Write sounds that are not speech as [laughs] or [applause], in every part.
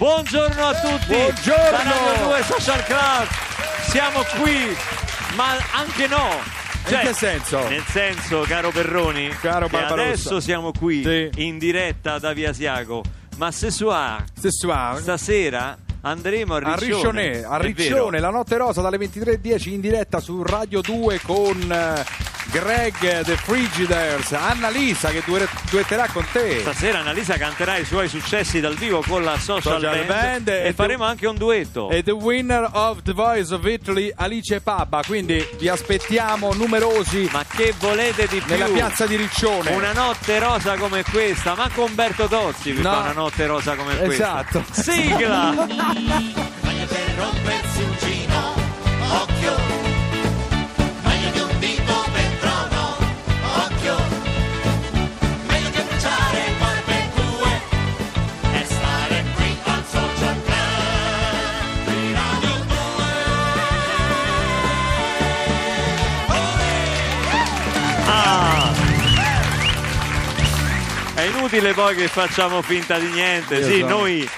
Buongiorno a tutti. Buongiorno. Da Radio 2 Social Club. Siamo qui, ma anche no. Cioè, In che senso? Nel senso, caro Perroni, Caro adesso siamo qui Sì. in diretta da Via Siago, ma se Sessuale. stasera andremo a A Riccione. Riccione, a Riccione, la notte rosa dalle 23.10 in diretta su Radio 2 con eh, Greg The Frigiders, Annalisa che duet- duetterà con te. Stasera Annalisa canterà i suoi successi dal vivo con la social, Social band, band e, e faremo anche un duetto. E the winner of the Voice of Italy, Alice Pabba. Quindi vi aspettiamo numerosi Ma che volete di più? nella piazza di Riccione. Una notte rosa come questa, ma con Umberto Tozzi per No. fare una notte rosa come questa. Esatto. Sigla! Meglio che rompersi un gino, occhio. Inutile poi che facciamo finta di niente. Sì, noi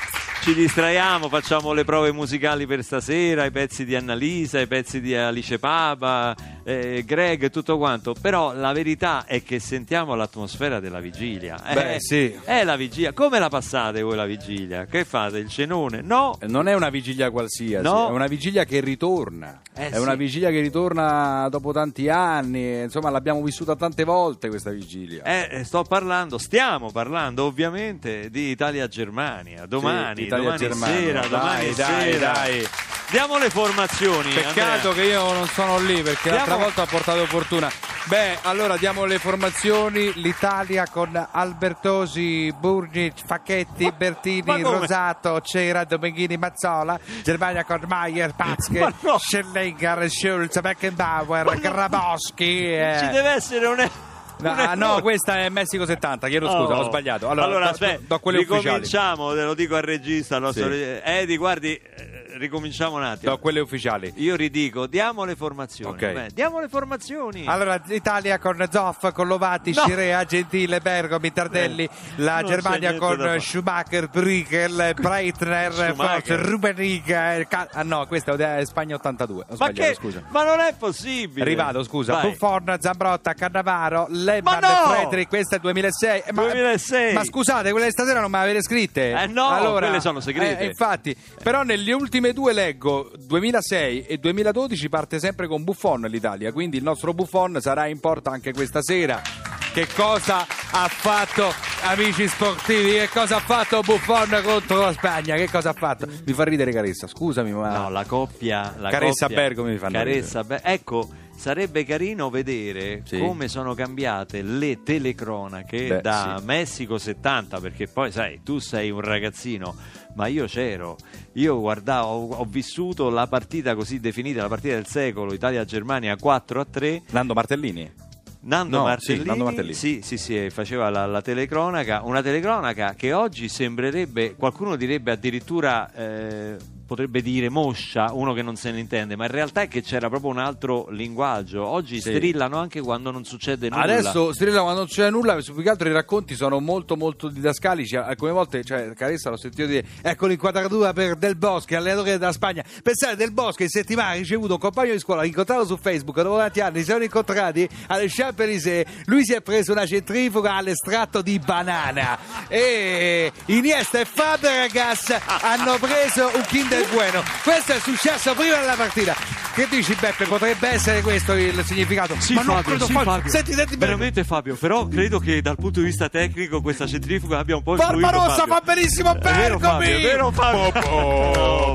ci distraiamo, facciamo le prove musicali per stasera, i pezzi di Annalisa, i pezzi di Alice Papa, eh, Greg e tutto quanto. Però la verità è che sentiamo l'atmosfera della vigilia. Beh, Eh, sì. È la vigilia. Come la passate voi la vigilia? Che fate? Il cenone? No. Non è una vigilia qualsiasi, No. è una vigilia che ritorna. Eh, è sì. una vigilia che ritorna dopo tanti anni. Insomma, l'abbiamo vissuta tante volte questa vigilia. Eh, eh, sto parlando, stiamo parlando ovviamente di Italia-Germania. Domani, Sì, domani Italia-Germania. sera, Dai, domani dai, sera. dai. Diamo le formazioni. Peccato Andrea. che io non sono lì perché Diamo- l'altra volta ho portato fortuna. Beh, allora diamo le formazioni. L'Italia con Albertosi, Burnic, Facchetti, Ma Bertini, come? Rosato, Cera, Domenghini, Mazzola. Germania con Maier, Patzke, Ma no. Schellenger, Schulz, Beckenbauer, Grabowski. eh. Ci deve essere un. No, ah, no, questa è Messico 70, chiedo scusa, Oh. ho sbagliato. Allora, do- aspetta, do, do ricominciamo, te lo dico al regista. al nostro Sì. reg- Edi, guardi, eh, ricominciamo un attimo. Do quelle ufficiali. Io ridico, diamo le formazioni. Ok. vabbè, diamo le formazioni. Allora, l'Italia con Zoff, con Lovati, No. Scirea, Gentile, Bergomi, Tardelli, la non c'è Germania niente da con fare. Schumacher, Briegel, [laughs] Breitner, Schumacher. Rubenig, eh, Ca- ah no, questa è Spagna 82, ho ma sbagliato, che? scusa. Ma non è possibile. Rivado, scusa. Vai. Buffon, Zambrotta, Cannavaro, Lebban, Ma no! Frederick, questa è 2006. Eh, ma- 2006. Ma scusate, quelle di stasera non me le avete scritte? Eh no, quelle sono segrete. eh, infatti, però nelle ultime due leggo 2006 e 2012 parte sempre con Buffon l'Italia, quindi il nostro Buffon sarà in porta anche questa sera. Che cosa ha fatto, amici sportivi? Che cosa ha fatto Buffon contro la Spagna? Che cosa ha fatto? Mi fa ridere Caressa, scusami, ma. No, la coppia. La Caressa coppia- Bergo mi fanno Caressa Be- ecco, sarebbe carino vedere Sì. come sono cambiate le telecronache Beh, da sì. Messico 70, perché poi sai, tu sei un ragazzino, ma io c'ero. Io guardavo, ho, ho vissuto la partita così definita, la partita del secolo, Italia-Germania 4 a 3. Nando Martellini. Nando, No, Martellini, sì, Nando Martellini. sì, sì, sì, faceva la, la telecronaca, una telecronaca che oggi sembrerebbe, qualcuno direbbe addirittura, eh, potrebbe dire moscia, uno che non se ne intende, ma in realtà è che c'era proprio un altro linguaggio. Oggi Sì. strillano anche quando non succede nulla. Adesso Strilla quando non c'è nulla, più che altro i racconti sono molto molto didascalici. Alcune volte, cioè, Caressa l'ho sentito dire, ecco l'inquadratura per Del Bosque, allenatore della Spagna. Pensate, Del Bosque in settimana ha ricevuto un compagno di scuola, incontrato su Facebook, dopo tanti anni, si sono incontrati alle Champs-Élysées, lui si è preso una centrifuga all'estratto di banana e Iniesta e Fabregas hanno preso un Kinder Bueno. Questo è successo prima della partita. Che dici Beppe? Potrebbe essere questo il significato? Sì, Ma non Fabio, credo sì, Fabio. Fabio. Senti, senti bene. Veramente Fabio, però credo che dal punto di vista tecnico questa centrifuga abbia un po' influito Barbarossa fa benissimo È vero Bergomi! Fabio, è vero Fabio.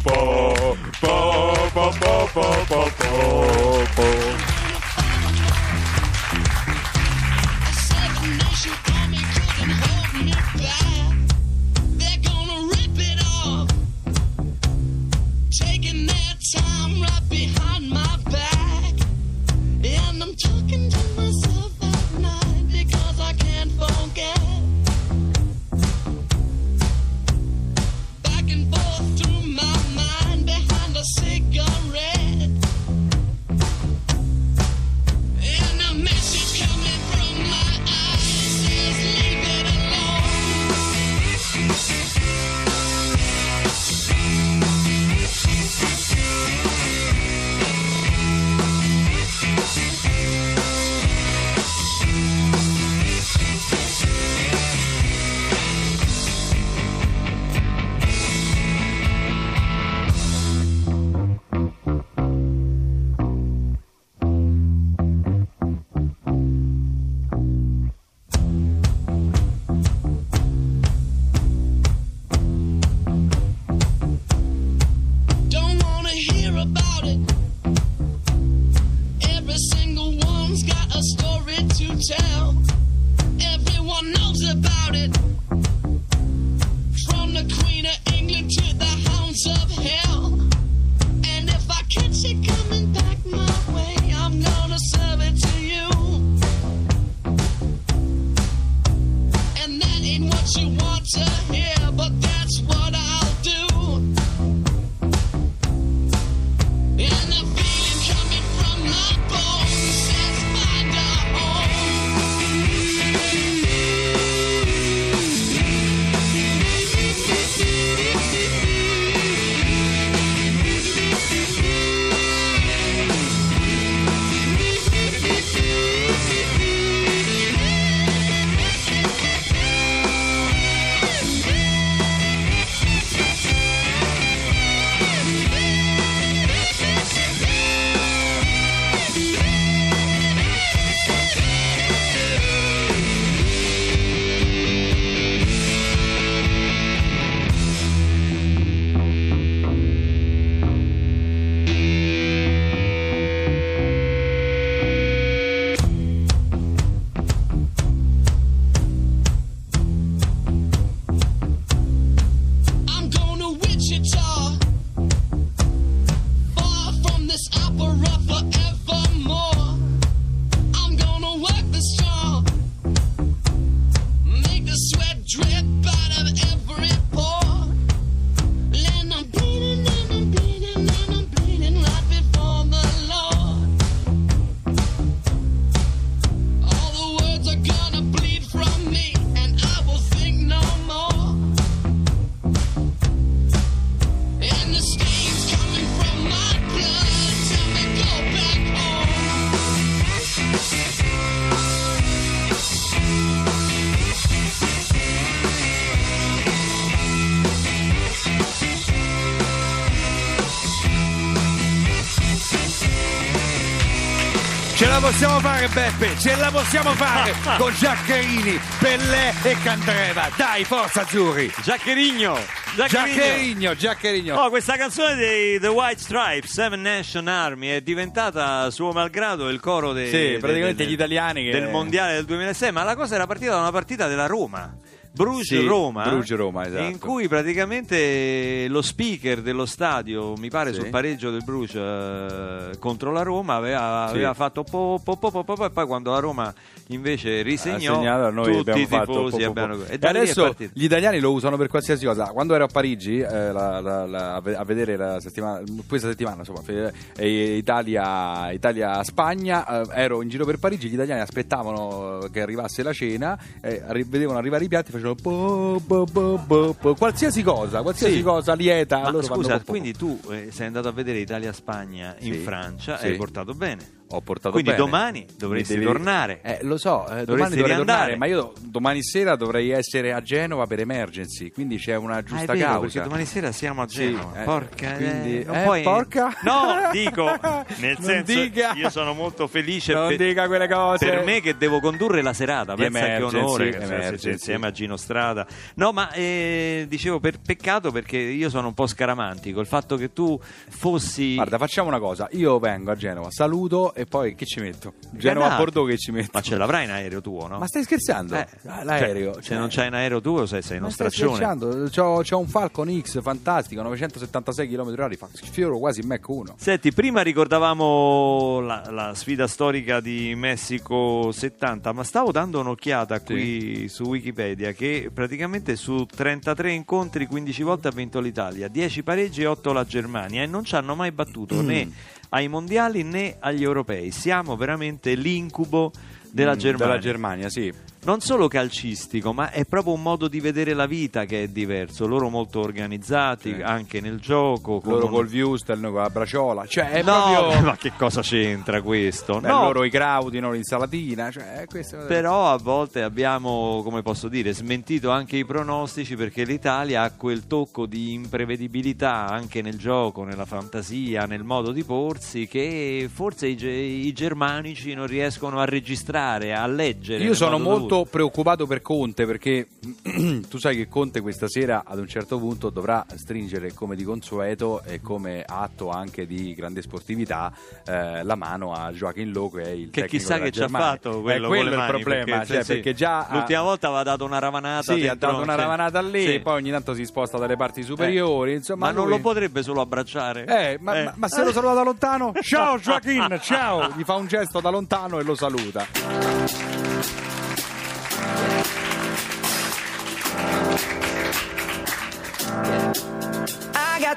Possiamo fare, Beppe, ce la possiamo fare [laughs] con Giaccherini, Pellè e Candreva. Dai, forza azzurri. Giaccherigno! Giaccherigno, Giaccherigno. Oh, questa canzone dei The White Stripes, Seven Nation Army, è diventata suo malgrado il coro dei, Sì, praticamente de- gli italiani che- del mondiale del 2006. Ma la cosa era partita da una partita della Roma. Bruges Sì, Roma, Bruges Roma, esatto. in cui praticamente lo speaker dello stadio, mi pare Sì. sul pareggio del Bruges eh, contro la Roma, aveva, Sì. aveva fatto po, po, po, po, e poi quando la Roma invece risegnò, Ha segnato, noi tutti abbiamo i fatto tifosi abbiano... E è adesso gli italiani lo usano per qualsiasi cosa. Quando ero a Parigi eh, la- la- la- a ve- a vedere la settimana, questa settimana, insomma, eh, Italia, Italia-Spagna, eh, ero in giro per Parigi. Gli italiani aspettavano che arrivasse la cena, eh, vedevano arrivare i piatti, facevano po, po, po, po. qualsiasi cosa, qualsiasi Sì. cosa lieta. Ma scusa, quindi tu eh, sei andato a vedere Italia-Spagna in Sì, Francia sì. e hai portato bene. Ho portato Quindi bene. domani dovresti devi- tornare. Eh, lo so, eh, domani Dovresti dovrei tornare, ma io domani sera dovrei essere a Genova per emergency, quindi c'è una Ah, giusta vero, causa. perché domani sera siamo a Sì, Genova. eh, porca, quindi- eh, eh, puoi- porca? No, [laughs] dico, nel Non senso, dica. io sono molto felice Non per, dica quelle cose. per me che devo condurre la serata. Di Pensa che emergency, onore che emergency. siete insieme a Gino Strada. No, ma eh, dicevo per peccato perché io sono un po' scaramantico. Il fatto che tu fossi Guarda, facciamo una cosa. Io vengo a Genova, saluto e poi che ci metto? Genova a. Bordeaux che ci metto? Ma ce l'avrai in aereo tuo, no? Ma stai scherzando? Eh, Ah, L'aereo. cioè, se cioè- non c'hai in aereo tuo, sei, sei uno Ma stai straccione. scherzando? C'ho, c'ho un Falcon X fantastico, 976 km/h, fa sfioro quasi Mac 1. Senti, prima ricordavamo la, la sfida storica di Messico 70, ma stavo dando un'occhiata qui su Wikipedia che praticamente su 33 incontri 15 volte ha vinto l'Italia, 10 pareggi e 8 la Germania e non ci hanno mai battuto né ai mondiali né agli europei. Siamo veramente l'incubo della Mm, Germania. Della Germania, sì. Non solo calcistico, ma è proprio un modo di vedere la vita che è diverso. Loro molto organizzati Sì. anche nel gioco. Loro un- col Viustel, noi con la braciola. Cioè, è no, proprio... [laughs] ma che cosa c'entra questo? Beh, no, loro i crauti, non l'insalatina. Cioè, questo... però a volte abbiamo, come posso dire, smentito anche i pronostici perché l'Italia ha quel tocco di imprevedibilità anche nel gioco, nella fantasia, nel modo di porsi che forse i, ge- i germanici non riescono a registrare, a leggere. Io sono modo molto preoccupato per Conte perché [clears throat] tu sai che Conte questa sera ad un certo punto dovrà stringere come di consueto e come atto anche di grande sportività eh, la mano a Joachim Low che è il che chissà che ci ha fatto Eh, quello, quello con le è il problema perché, cioè, sì, perché già ha- l'ultima volta aveva dato una ravanata sì, ha dato una ravanata lì sì. poi ogni tanto si sposta dalle parti superiori insomma ma non lui- lo potrebbe solo abbracciare? Eh, ma, Eh. ma- ma se lo saluta da lontano? Ciao Joaquin ciao! Gli fa un gesto da lontano e lo saluta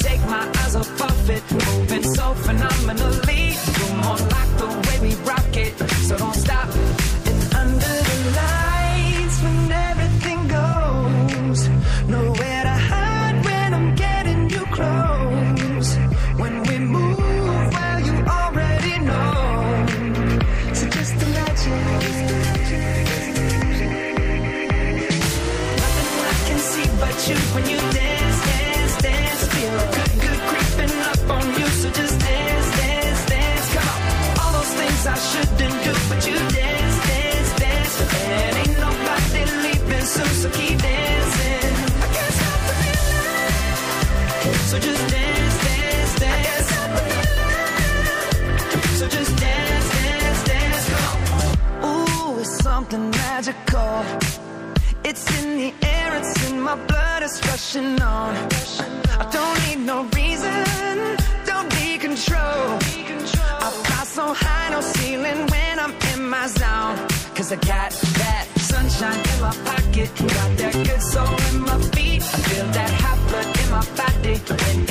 take my eyes off of it, moving so phenomenally. You're more like the way we rock it, so don't stop. Cause I got that sunshine in my pocket, got that good soul in my feet. I feel that hot blood in my body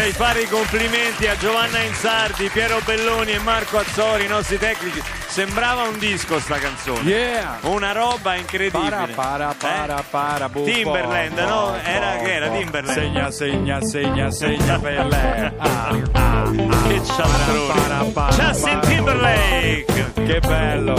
Vorrei fare i complimenti a Giovanna Insardi, Piero Belloni e Marco Azzori, i nostri tecnici. Sembrava un disco sta canzone. Yeah! Una roba incredibile. Para, para, para, Eh? para, bu, Timberland, bo, no? bo, Era bo, che era. Timberland. Segna, segna, segna, segna per lei. Ah, [laughs] ah. Che cialtrone. Para, para, Justin. Timberlake. Che bello.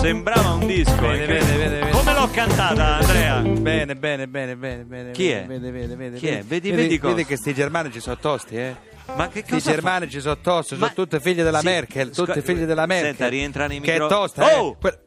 Sembrava un disco. Incredibile. vede, vede, vede. Come l'ho cantata, Andrea? Bene, bene, bene, bene, bene. Chi è? Vede, vede, vede, Chi è? Vedi- vedi cosa? vedi che sti germanici sono tosti, eh? Ma che I cosa fa? germanici sono tosti, sono Ma- tutte figlie della Sì, Merkel, tutte scu- figlie della Merkel. Senta, rientra nei Che è micro- tosta, Oh! eh? Que-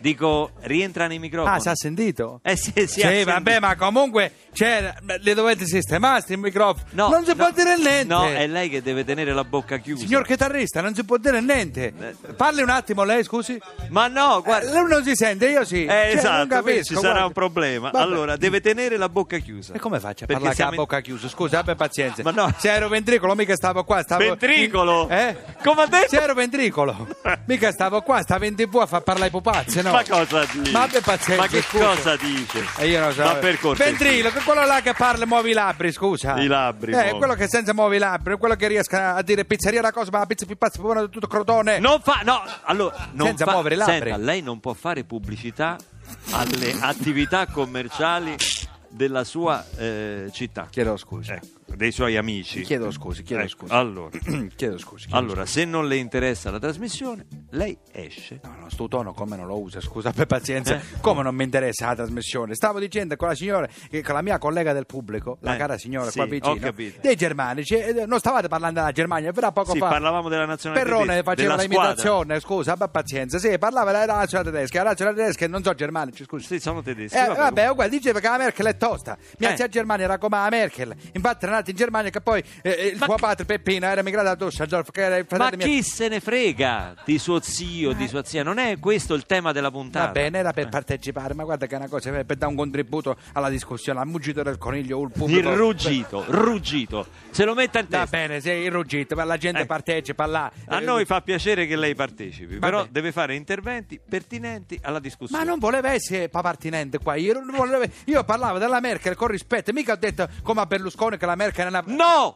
Dico, rientra nei microfoni. Ah, si ha sentito? Eh sì, sì, Sì, sentito. vabbè, ma comunque cioè, le dovete sistemare sti microfoni. No, non si no. può dire niente. No, è lei che deve tenere la bocca chiusa. Signor chitarrista, non si può dire niente. Parli un attimo lei, scusi. Ma no, Eh, guarda. Lei non si sente, io sì. Eh, Cioè, non esatto, capisco, ci sarà guardi. un problema. Vabbè. Allora, deve tenere la bocca chiusa. E come faccio a Perché parlare con la in- bocca chiusa? Scusa, abbia pazienza. Ma no. Se ero ventricolo, mica stavo qua. Stavo Ventricolo? Eh? Come ha detto? Se ero ventricolo, mica stavo qua, stavo in tv a far parlare i pupazzi, no? Ma cosa dice? Ma abbia pazienza, Ma che scusa. cosa dice? E io non so. Ma per cortesia. Ventrilo, che quello là che parla e muove i labbri, scusa. I labbri, Eh, muove. quello che senza muove i labbri, quello che riesca a dire pizzeria una cosa, ma la pizza più pazza, buona di tutto crotone. Non fa, no, allora, non Senza fa- muovere i labbri. Senta, lei non può fare pubblicità alle attività commerciali della sua eh, città. Chiedo scusa. Ecco, dei suoi amici. Chiedo scusi, chiedo Ecco, scusi. Allora, [clears throat] chiedo scusi. chiedo allora, se non le interessa la trasmissione, lei esce. No, no, sto tono come non lo usa, scusa, per pazienza. Eh. [laughs] Come non mi interessa la trasmissione? Stavo dicendo con la signora, con la mia collega del pubblico, la Eh, cara signora sì, qua vicino, dei germanici, eh, non stavate parlando della Germania, però poco Sì, fa. parlavamo della nazionale Perrone tedesca, faceva l'imitazione, scusa, abbia pazienza. Sì, parlava della nazionale tedesca, la nazionale tedesca non so germanici, scusa. Sì, sono tedeschi. Eh, vabbè. vabbè, uguale, diceva che la Merkel è tosta. Mia Eh. zia Germania era come la Merkel. Infatti era nata in Germania che poi eh, il Ma suo che- padre Peppino era emigrato a Düsseldorf, che era il Ma fratello mio. chi se ne frega di suo zio, di sua zia? Non è questo il tema della puntata. Va bene, era per partecipare, ma guarda che è una cosa per dare un contributo alla discussione, al muggito del coniglio, il Il pubblico. ruggito, ruggito. Se lo metta in Va testa. bene, sì, il ruggito, ma la gente Eh. partecipa là. A Eh, noi fa piacere che lei partecipi, Va però bene. deve fare interventi pertinenti alla discussione. Ma non voleva essere papartinente qua, io, volevo- io parlavo della Merkel con rispetto, mica ho detto come a Berlusconi che la Merkel è una... No!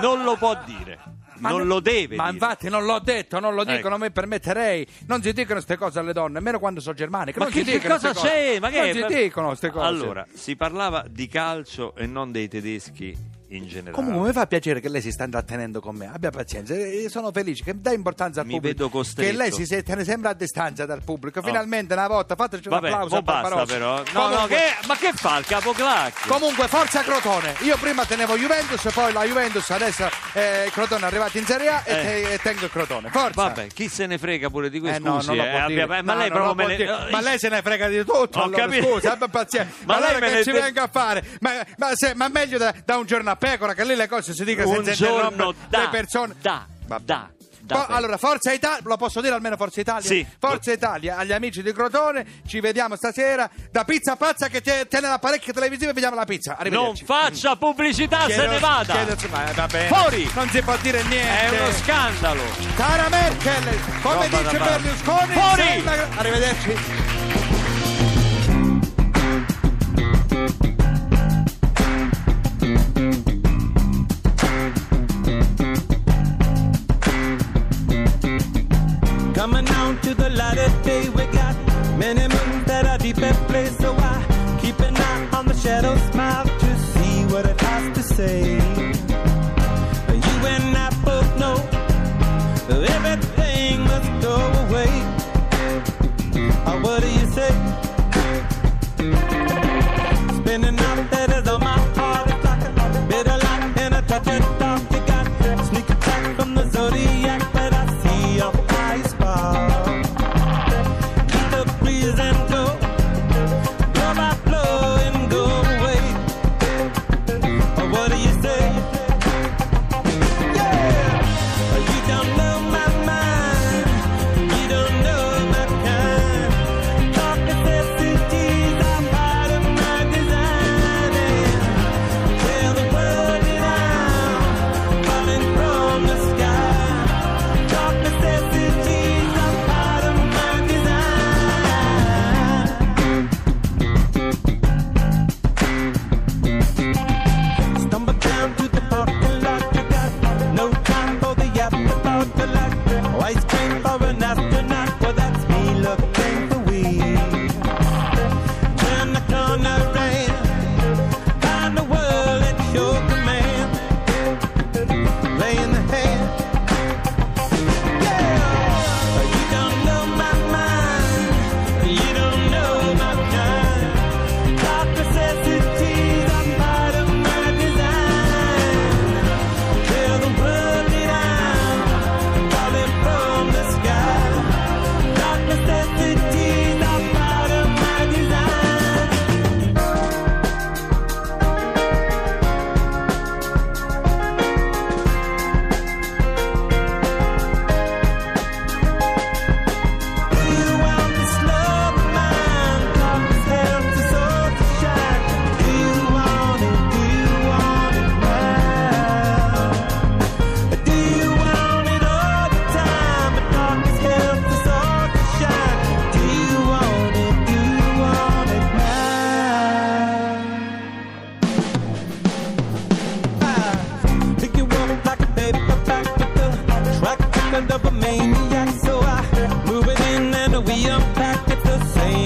Non lo può dire. Ma non lo deve Ma dire. infatti non l'ho detto, non lo dico, Ecco. non mi permetterei. Non si dicono queste cose alle donne, nemmeno quando sono germaniche. Ma non che, si che dicono cosa c'è? Ma che non si dicono queste cose. Allora, si parlava di calcio e non dei tedeschi in generale. Comunque mi fa piacere che lei si sta intrattenendo con me. Abbia pazienza, eh, sono felice che dà importanza al Mi pubblico. vedo costretto. Che lei si se- te ne sembra a distanza dal pubblico. Oh. Finalmente una volta fateci un Vabbè, applauso basta però. No, no, Comunque- che, ma che fa il capoclacchio? Comunque, forza Crotone. Io prima tenevo Juventus, poi la Juventus, adesso eh, Crotone è arrivato in Serie A e, Eh. te- e tengo il Crotone. Forza. Vabbè, chi se ne frega pure di Eh questo? no, Scusi, eh, abbia- ma No, lei ne... Ma lei se ne frega di tutto. Allora, capito. scusa, abbia pazienza. Ma Ma, lei me che ne ci venga a fare? Ma, ma se- ma meglio da, da un giorno a pecora, che lì le cose si dicono senza giorno da, le persone. da, Vabbè. da, bene. allora, Forza Italia, lo posso dire almeno Forza Italia? Sì. Forza Italia, agli amici di Crotone, ci vediamo stasera da Pizza Pazza che te- tiene l'apparecchio televisivo e vediamo la pizza. Non faccia pubblicità, se Chiedo- ne vada! chiedo- ma va. Fuori! Non si può dire niente. È uno scandalo! Cara Merkel, come Roba dice. Berlusconi, Fuori! sei una- Arrivederci.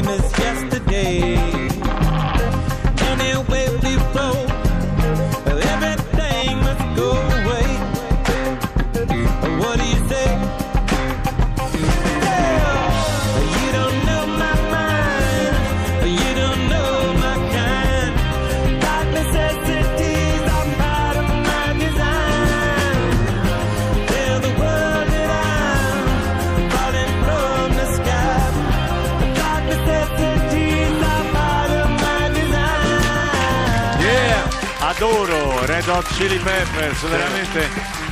as yesterday. Hot Chili Peppers, veramente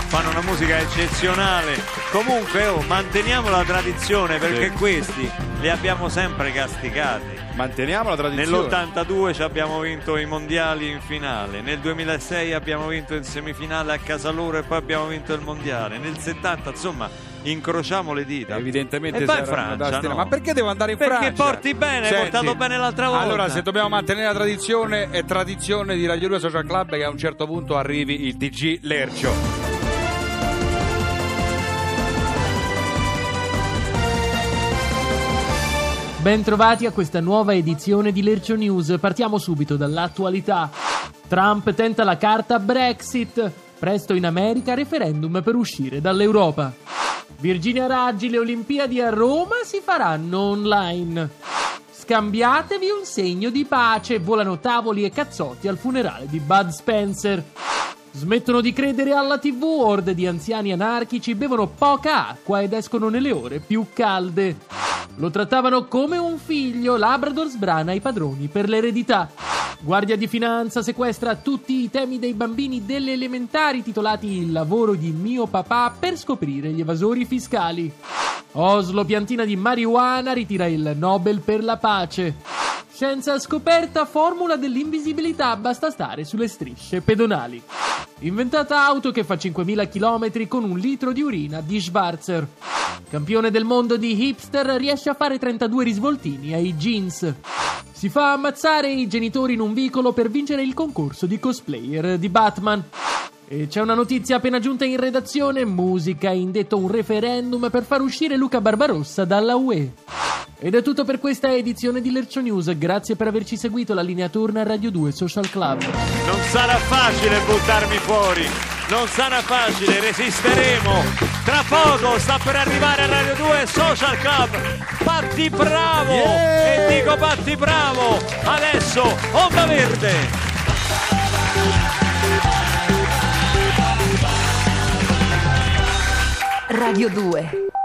fanno una musica eccezionale. Comunque, oh, manteniamo la tradizione perché Sì. questi li abbiamo sempre castigati. Manteniamo la tradizione. Nell'82 ci abbiamo vinto i mondiali in finale, nel 2006 abbiamo vinto in semifinale a casa loro e poi abbiamo vinto il mondiale, nel 70 insomma incrociamo le dita. Evidentemente e vai in Francia, no? Ma perché devo andare in Perché Francia? porti bene, hai Senti, portato bene l'altra volta. Allora, se dobbiamo mantenere la tradizione, è tradizione di Radio 2 Social Club che a un certo punto arrivi il TG Lercio. Bentrovati a questa nuova edizione di Lercio News. Partiamo subito dall'attualità. Trump tenta la carta Brexit. Presto in America referendum per uscire dall'Europa. Virginia Raggi, le Olimpiadi a Roma si faranno online. Scambiatevi un segno di pace. Volano tavoli e cazzotti al funerale di Bud Spencer. Smettono di credere alla TV, orde di anziani anarchici bevono poca acqua ed escono nelle ore più calde. Lo trattavano come un figlio, Labrador sbrana i padroni per l'eredità. Guardia di Finanza sequestra tutti i temi dei bambini delle elementari titolati Il lavoro di mio papà per scoprire gli evasori fiscali. Oslo, piantina di marijuana, ritira il Nobel per la pace. Scienza scoperta, formula dell'invisibilità, basta stare sulle strisce pedonali. Inventata auto che fa 5.000 km con un litro di urina di Schwarzer. Campione del mondo di hipster riesce a fare 32 risvoltini ai jeans. Si fa ammazzare i genitori in un vicolo per vincere il concorso di cosplayer di Batman. E c'è una notizia appena giunta in redazione: musica ha indetto un referendum per far uscire Luca Barbarossa dalla UE. Ed è tutto per questa edizione di Lercio News. Grazie per averci seguito. La linea torna a Radio 2 Social Club. Non sarà facile buttarmi fuori, non sarà facile, resisteremo. Tra poco sta per arrivare a Radio 2 Social Club. Batti bravo! Yeah! E dico batti bravo! Adesso Onda Verde! Radio 2